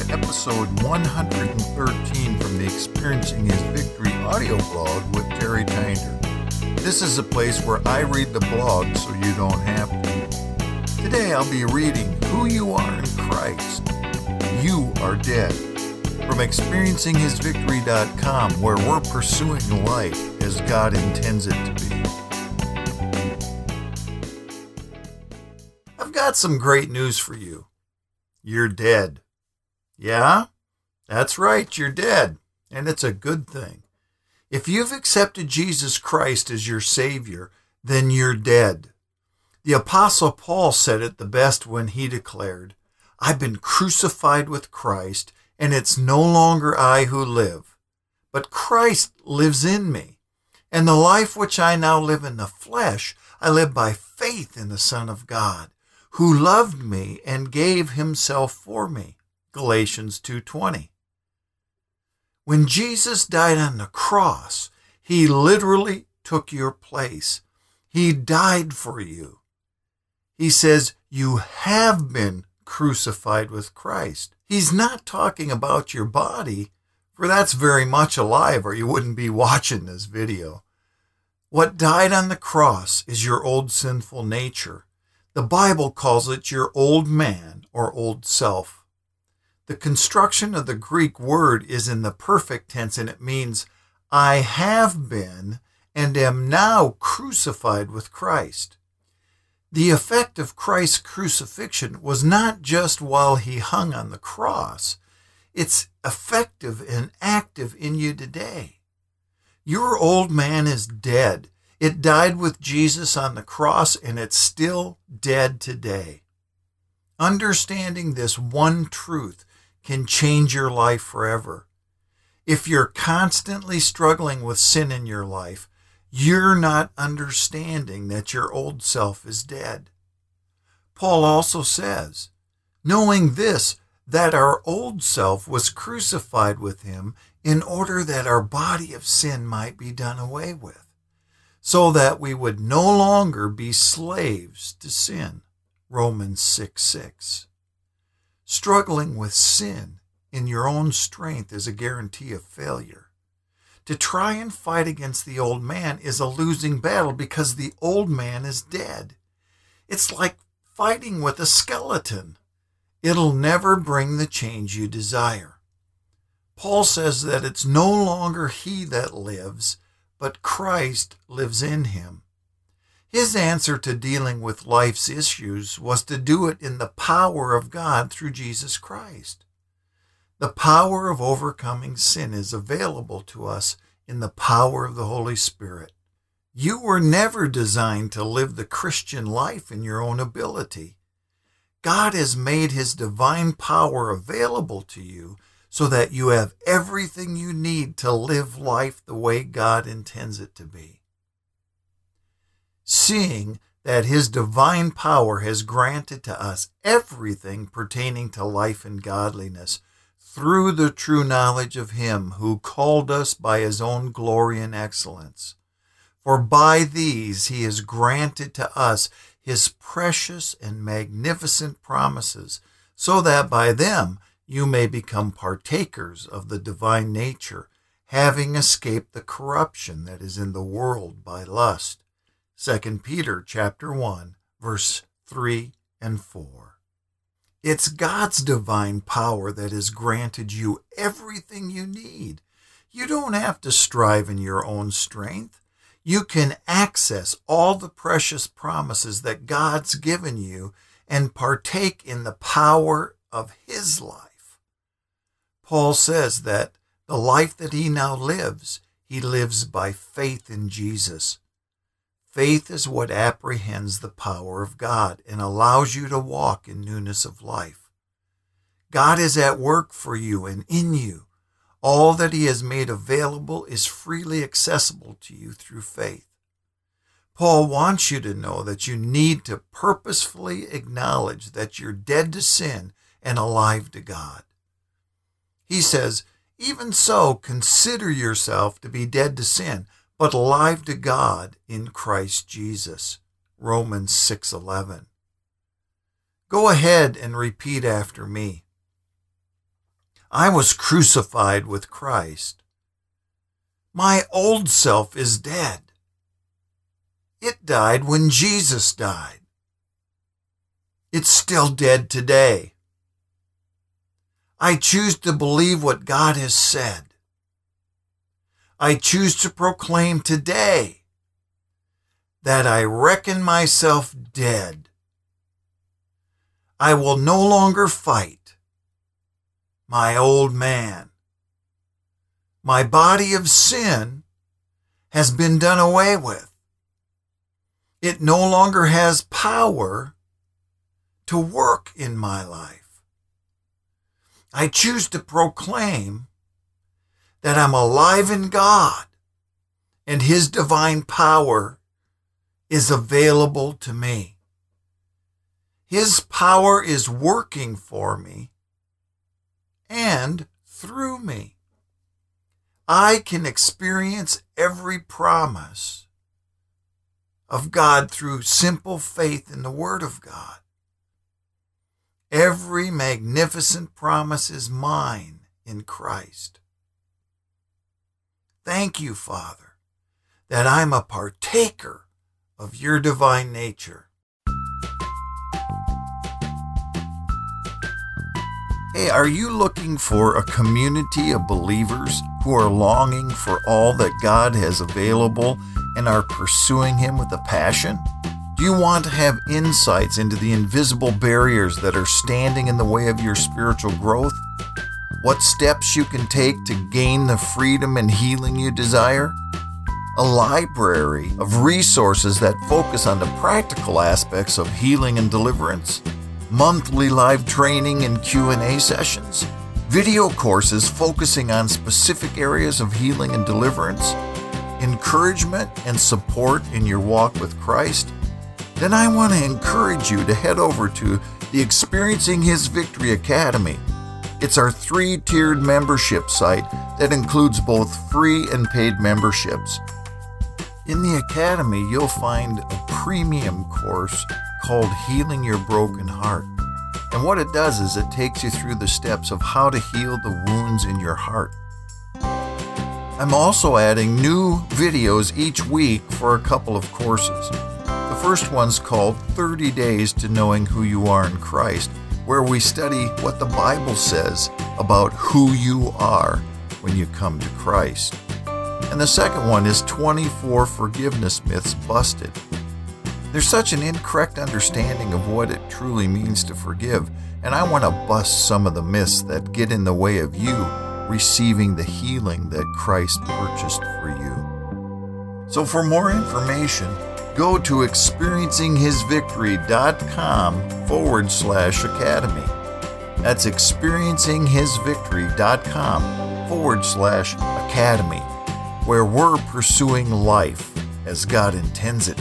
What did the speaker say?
to episode 113 from the Experiencing His Victory audio blog with Terry Tinder. This is a place where I read the blog so you don't have to. Today I'll be reading Who You Are in Christ. You Are Dead from experiencinghisvictory.com where we're pursuing life as God intends it to be. I've got some great news for you. You're dead. Yeah? That's right, you're dead. And it's a good thing. If you've accepted Jesus Christ as your Savior, then you're dead. The Apostle Paul said it the best when he declared, I've been crucified with Christ, and it's no longer I who live, but Christ lives in me. And the life which I now live in the flesh, I live by faith in the Son of God, who loved me and gave himself for me. Galatians 2:20. When Jesus died on the cross, he literally took your place. He died for you. He says you have been crucified with Christ. He's not talking about your body, for that's very much alive or you wouldn't be watching this video. What died on the cross is your old sinful nature. The Bible calls it your old man or old self. The construction of the Greek word is in the perfect tense and it means I have been and am now crucified with Christ. The effect of Christ's crucifixion was not just while he hung on the cross, it's effective and active in you today. Your old man is dead it died with Jesus on the cross and it's still dead today. Understanding this one truth can change your life forever. If you're constantly struggling with sin in your life, you're not understanding that your old self is dead. Paul also says, knowing this, that our old self was crucified with him in order that our body of sin might be done away with so that we would no longer be slaves to sin. Romans 6 6. Struggling with sin in your own strength is a guarantee of failure. To try and fight against the old man is a losing battle because the old man is dead. It's like fighting with a skeleton. It'll never bring the change you desire. Paul says that it's no longer he that lives, but Christ lives in him. His answer to dealing with life's issues was to do it in the power of God through Jesus Christ. The power of overcoming sin is available to us in the power of the Holy Spirit. You were never designed to live the Christian life in your own ability. God has made his divine power available to you so that you have everything you need to live life the way God intends it to be. Seeing that His divine power has granted to us everything pertaining to life and godliness through the true knowledge of Him who called us by His own glory and excellence. For by these He has granted to us His precious and magnificent promises, so that by them you may become partakers of the divine nature, having escaped the corruption that is in the world by lust. 2 Peter chapter 1 verse 3 and 4. It's God's divine power that has granted you everything you need. You don't have to strive in your own strength. You can access all the precious promises that God's given you and partake in the power of His life. Paul says that the life that he now lives, he lives by faith in Jesus. Faith is what apprehends the power of God and allows you to walk in newness of life. God is at work for you and in you. All that he has made available is freely accessible to you through faith. Paul wants you to know that you need to purposefully acknowledge that you're dead to sin and alive to God. He says, Even so, consider yourself to be dead to sin, but alive to God in Christ Jesus. Romans 6:11. Go ahead and repeat after me. I was crucified with Christ. My old self is dead. It died when Jesus died. It's still dead today. I choose to believe what God has said. I choose to proclaim today that I reckon myself dead. I will no longer fight my old man. My body of sin has been done away with. It no longer has power to work in my life. I choose to proclaim that I'm alive in God and His divine power is available to me. His power is working for me and through me. I can experience every promise of God through simple faith in the Word of God. Every magnificent promise is mine in Christ. Thank you, Father, that I'm a partaker of your divine nature. Hey, are you looking for a community of believers who are longing for all that God has available and are pursuing Him with a passion? Do you want to have insights into the invisible barriers that are standing in the way of your spiritual growth? What steps you can take to gain the freedom and healing you desire? A library of resources that focus on the practical aspects of healing and deliverance? Monthly live training and Q&A sessions? Video courses focusing on specific areas of healing and deliverance? Encouragement and support in your walk with Christ? Then I want to encourage you to head over to the Experiencing His Victory Academy it's our three tiered membership site that includes both free and paid memberships. In the Academy, you'll find a premium course called Healing Your Broken Heart. And what it does is it takes you through the steps of how to heal the wounds in your heart. I'm also adding new videos each week for a couple of courses. The first one's called 30 Days to Knowing Who You Are in Christ where we study what the Bible says about who you are when you come to Christ. And the second one is 24 Forgiveness Myths Busted. There's such an incorrect understanding of what it truly means to forgive, and I want to bust some of the myths that get in the way of you receiving the healing that Christ purchased for you. So, for more information, go to experiencinghisvictory.com forward slash academy. That's experiencinghisvictory.com forward slash academy, where we're pursuing life as God intends it.